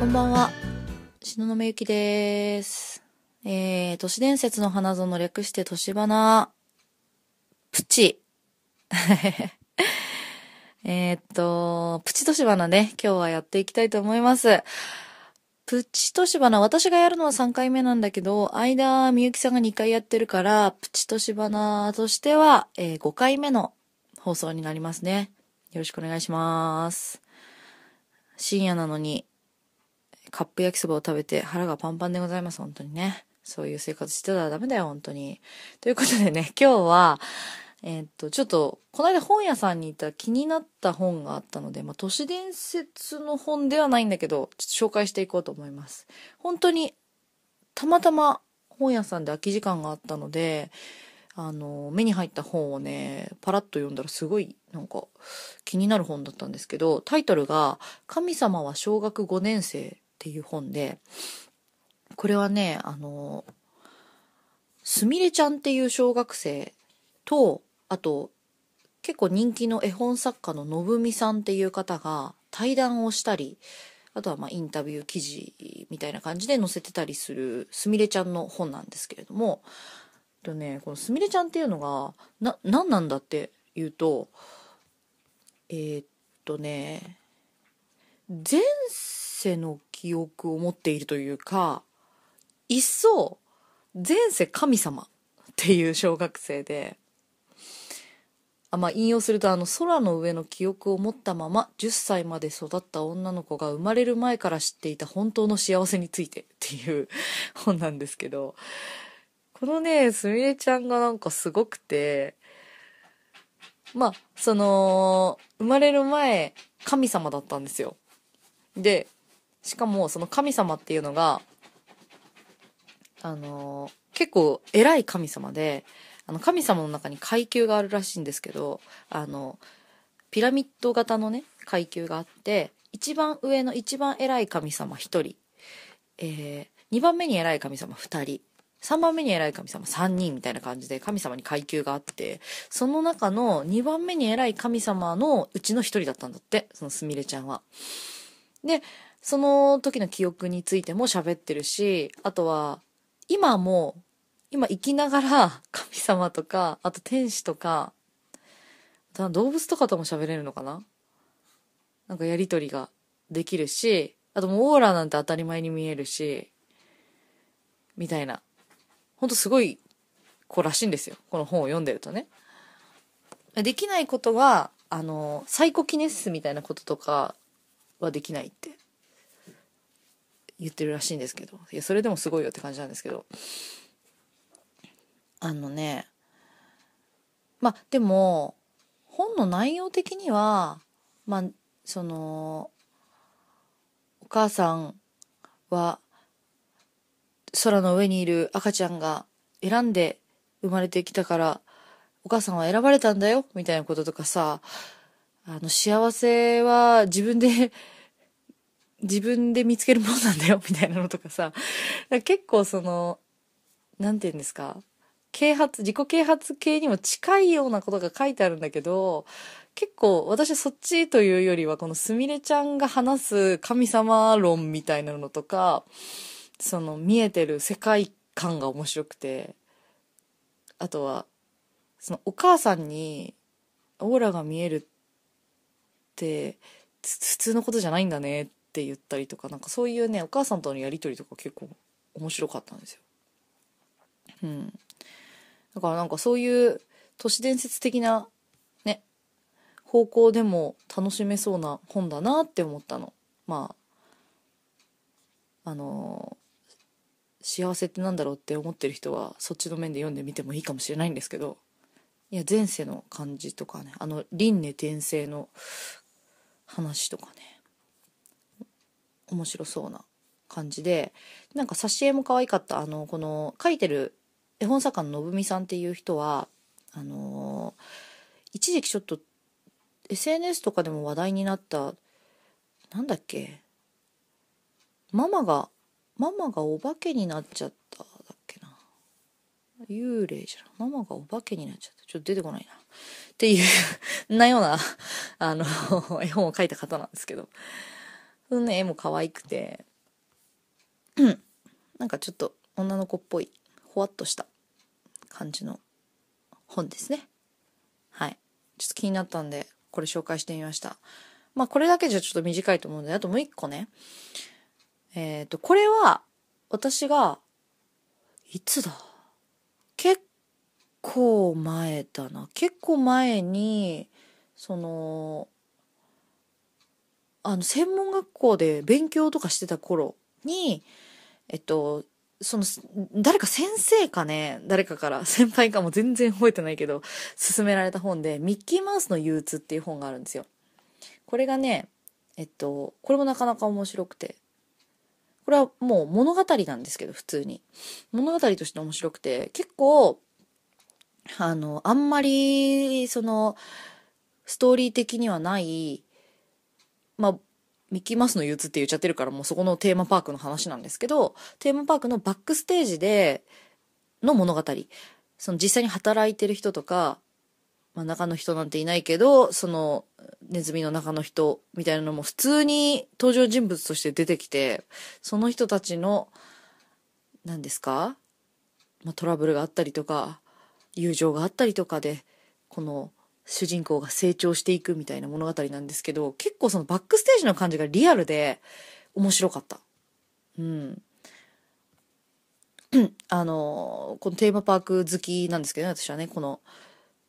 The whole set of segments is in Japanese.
こんばんは。篠宮ゆきです。えー、都市伝説の花園略して都市花、プチ。えっと、プチ都市花ね、今日はやっていきたいと思います。プチ都市花、私がやるのは3回目なんだけど、間、みゆきさんが2回やってるから、プチ都市花としては、えー5回目の放送になりますね。よろしくお願いします。深夜なのに、カップ焼きそばを食べて腹がパンパンでございます、本当にね。そういう生活してたらダメだよ、本当に。ということでね、今日は、えーっと、ちょっと、この間本屋さんに行ったら気になった本があったので、まあ、都市伝説の本ではないんだけど、ちょっと紹介していこうと思います。本当に、たまたま本屋さんで空き時間があったので、あの、目に入った本をね、パラッと読んだらすごい、なんか、気になる本だったんですけど、タイトルが、神様は小学5年生っていう本で、これはね、あの、すみれちゃんっていう小学生と、あと、結構人気の絵本作家ののぶみさんっていう方が対談をしたり、あとはまあインタビュー記事みたいな感じで載せてたりするすみれちゃんの本なんですけれども、とね、このすみれちゃんっていうのが、な、何なんだっていうと、えーっとね、前世世の記憶を持っているというか、一層、前世神様っていう小学生で、あまあ、引用するとあの空の上の記憶を持ったまま10歳まで育った女の子が生まれる前から知っていた本当の幸せについてっていう 本なんですけどこのねすみれちゃんがなんかすごくてまあその生まれる前神様だったんですよ。でしかもその神様っていうのがあの結構偉い神様であの神様の中に階級があるらしいんですけどあのピラミッド型のね階級があって一番上の一番偉い神様1人、えー、2番目に偉い神様2人3番目に偉い神様3人みたいな感じで神様に階級があってその中の2番目に偉い神様のうちの1人だったんだってそのすみれちゃんは。でその時の記憶についても喋ってるしあとは今も今生きながら 神様とかあと天使とか動物とかとも喋れるのかな？なんかやりとりができるしあともうオーラなんて当たり前に見えるしみたいな。ほんとすごい子らしいんですよ。この本を読んでるとね。できないことはあのサイコキネシスみたいなこととかはできないって言ってるらしいんですけど。いやそれでもすごいよって感じなんですけど。あのねまあでも本の内容的にはまあそのお母さんは空の上にいる赤ちゃんが選んで生まれてきたからお母さんは選ばれたんだよみたいなこととかさあの幸せは自分で 自分で見つけるものなんだよ みたいなのとかさ。結構そのなんて言うんですか？啓発自己啓発系にも近いようなことが書いてあるんだけど結構私はそっちというよりはこのすみれちゃんが話す神様論みたいなのとかその見えてる世界観が面白くてあとはそのお母さんにオーラが見えるって普通のことじゃないんだねって言ったりとかなんかそういうねお母さんとのやり取りとか結構面白かったんですよ。うんだからなんかそういう都市伝説的なね方向でも楽しめそうな本だなって思ったのまああの幸せってなんだろうって思ってる人はそっちの面で読んでみてもいいかもしれないんですけどいや前世の感じとかねあの輪廻転生の話とかね。面白そうな感じで。なんか挿絵も可愛かった。あのこの書いてる絵本作家ののぶみさんっていう人はあのー一時期ちょっと SNS とかでも話題になったなんだっけ？ママがママがお化けになっちゃった。幽霊じゃんママがお化けになっちゃったちょっと出てこないなっていうなようなあの 絵本を描いた方なんですけどそのね絵も可愛くて なんかちょっと女の子っぽい、ほわっとした感じの本ですね。はい。ちょっと気になったんで、これ紹介してみました。まあこれだけじゃちょっと短いと思うんで、あともう一個ね。えっ、ー、と、これは、私が、いつだ？構前だな。結構前に、その、あの、専門学校で勉強とかしてた頃に、えっと、その、誰か先生かね、誰かから、先輩かも全然覚えてないけど、勧められた本で、ミッキーマウスの憂鬱っていう本があるんですよ。これがね、えっと、これもなかなか面白くて、これはもう物語なんですけど、普通に。物語として面白くて、結構、あの、あんまり、その、ストーリー的にはない、まあ、ミッキーマウスの憂鬱って言っちゃってるからもうそこのテーマパークの話なんですけど、テーマパークのバックステージでの物語。その実際に働いてる人とか、まあ中の人なんていないけど、そのネズミの中の人みたいなのも普通に登場人物として出てきて、その人たちの、何ですかまあトラブルがあったりとか、友情があったりとかで、この主人公が成長していくみたいな物語なんですけど、結構そのバックステージの感じがリアルで面白かった。うん。あの、このテーマパーク好きなんですけどね、私はね、この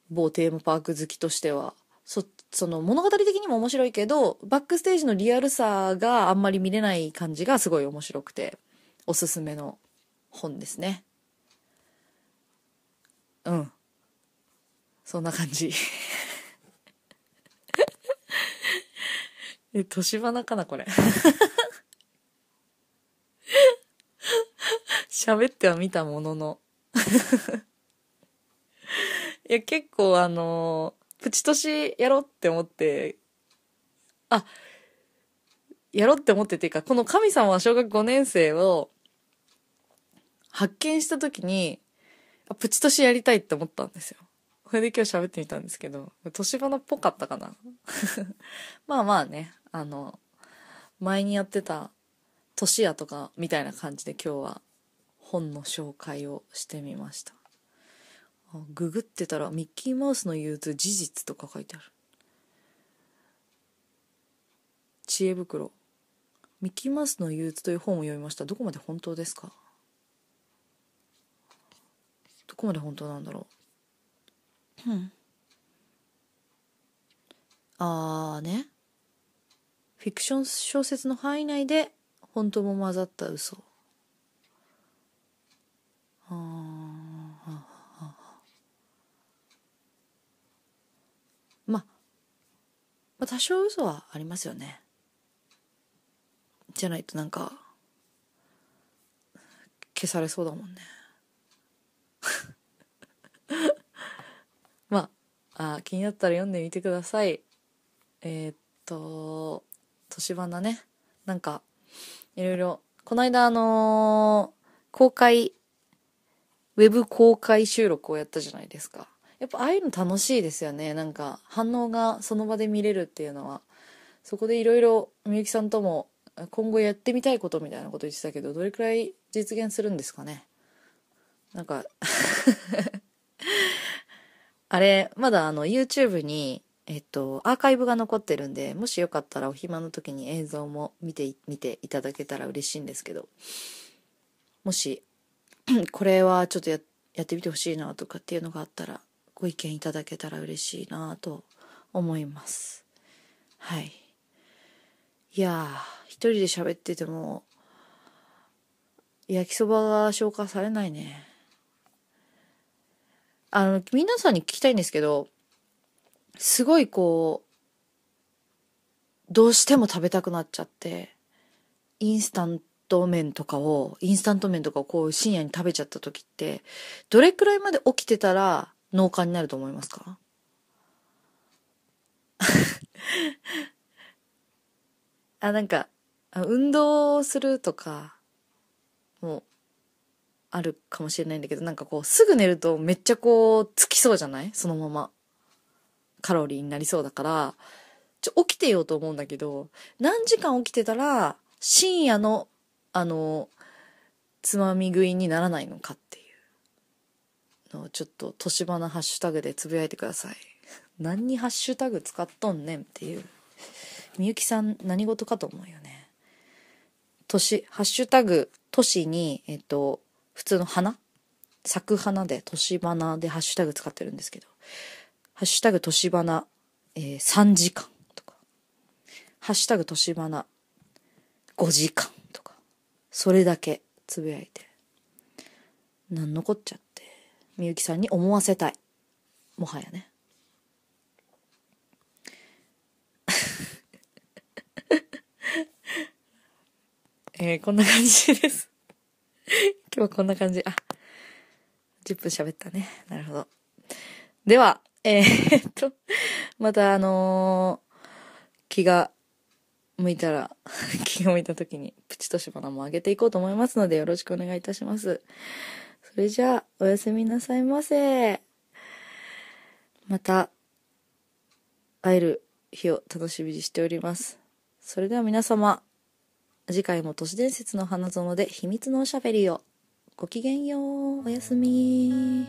某テーマパーク好きとしては。そ、その物語的にも面白いけど、バックステージのリアルさがあんまり見れない感じがすごい面白くて、おすすめの本ですね。うん。そんな感じ。え、年花かな、これ。喋ってはみたものの。いや、結構あのプチ年やろうって思って、あ、やろうって思ってっていうか、この神様は小学5年生を発見した時に、あ、プチ年やりたいって思ったんですよ。これで今日喋ってみたんですけど、年花っぽかったかな まあまあね、あの、前にやってた年屋とかみたいな感じで今日は本の紹介をしてみました。ググってたらミッキーマウスの憂鬱事実とか書いてある。知恵袋。ミッキーマウスの憂鬱という本を読みました。どこまで本当ですか？どこまで本当なんだろう？うん。あーね。フィクション小説の範囲内で本当も混ざった嘘。ああ。まあ、まあ多少嘘はありますよね。じゃないとなんか、消されそうだもんね。あ、気になったら読んでみてください。えー、っと、年花ね。なんか、いろいろ、この間あのー、公開、ウェブ公開収録をやったじゃないですか。やっぱああいうの楽しいですよね。なんか、反応がその場で見れるっていうのは。そこでいろいろ、みゆきさんとも、今後やってみたいことみたいなこと言ってたけど、どれくらい実現するんですかね。なんかあれ、まだあの YouTube に、えっと、アーカイブが残ってるんで、もしよかったらお暇の時に映像も見て、見ていただけたら嬉しいんですけど、もし、これはちょっとややってみてほしいなとかっていうのがあったら、ご意見いただけたら嬉しいなと思います。はい。いやー、一人で喋ってても、焼きそばが消化されないね。あの、皆さんに聞きたいんですけど、すごいこう、どうしても食べたくなっちゃって、インスタント麺とかを、インスタント麺とかをこう深夜に食べちゃった時って、どれくらいまで起きてたら脳幹になると思いますか？あ、なんか、運動するとか、もう、あるかもしれないんだけど、なんかこう、すぐ寝るとめっちゃこう、つきそうじゃない？そのまま。カロリーになりそうだから、ちょ、起きてようと思うんだけど、何時間起きてたら、深夜の、あの、つまみ食いにならないのかっていうのをちょっと年花ハッシュタグでつぶやいてください。何にハッシュタグ使っとんねんっていう。みゆきさん何事かと思うよね。年ハッシュタグ年にえっと普通の花？咲く花で年花でハッシュタグ使ってるんですけど。ハッシュタグ年花、えー、3時間とか。ハッシュタグ年花5時間とか。それだけつぶやいて。なんのこっちゃって。みゆきさんに思わせたい。もはやね。えー、こんな感じです。今日はこんな感じあ10分喋ったねなるほどではえー、っ とまたあのー、気が向いたら、気が向いた時にプチとしばなも上げていこうと思いますのでよろしくお願いいたします。それじゃあ、おやすみなさいませ。また、会える日を楽しみにしております。それでは皆様、次回も都市伝説の花園で秘密のおしゃべりを。ごきげんよう。おやすみ。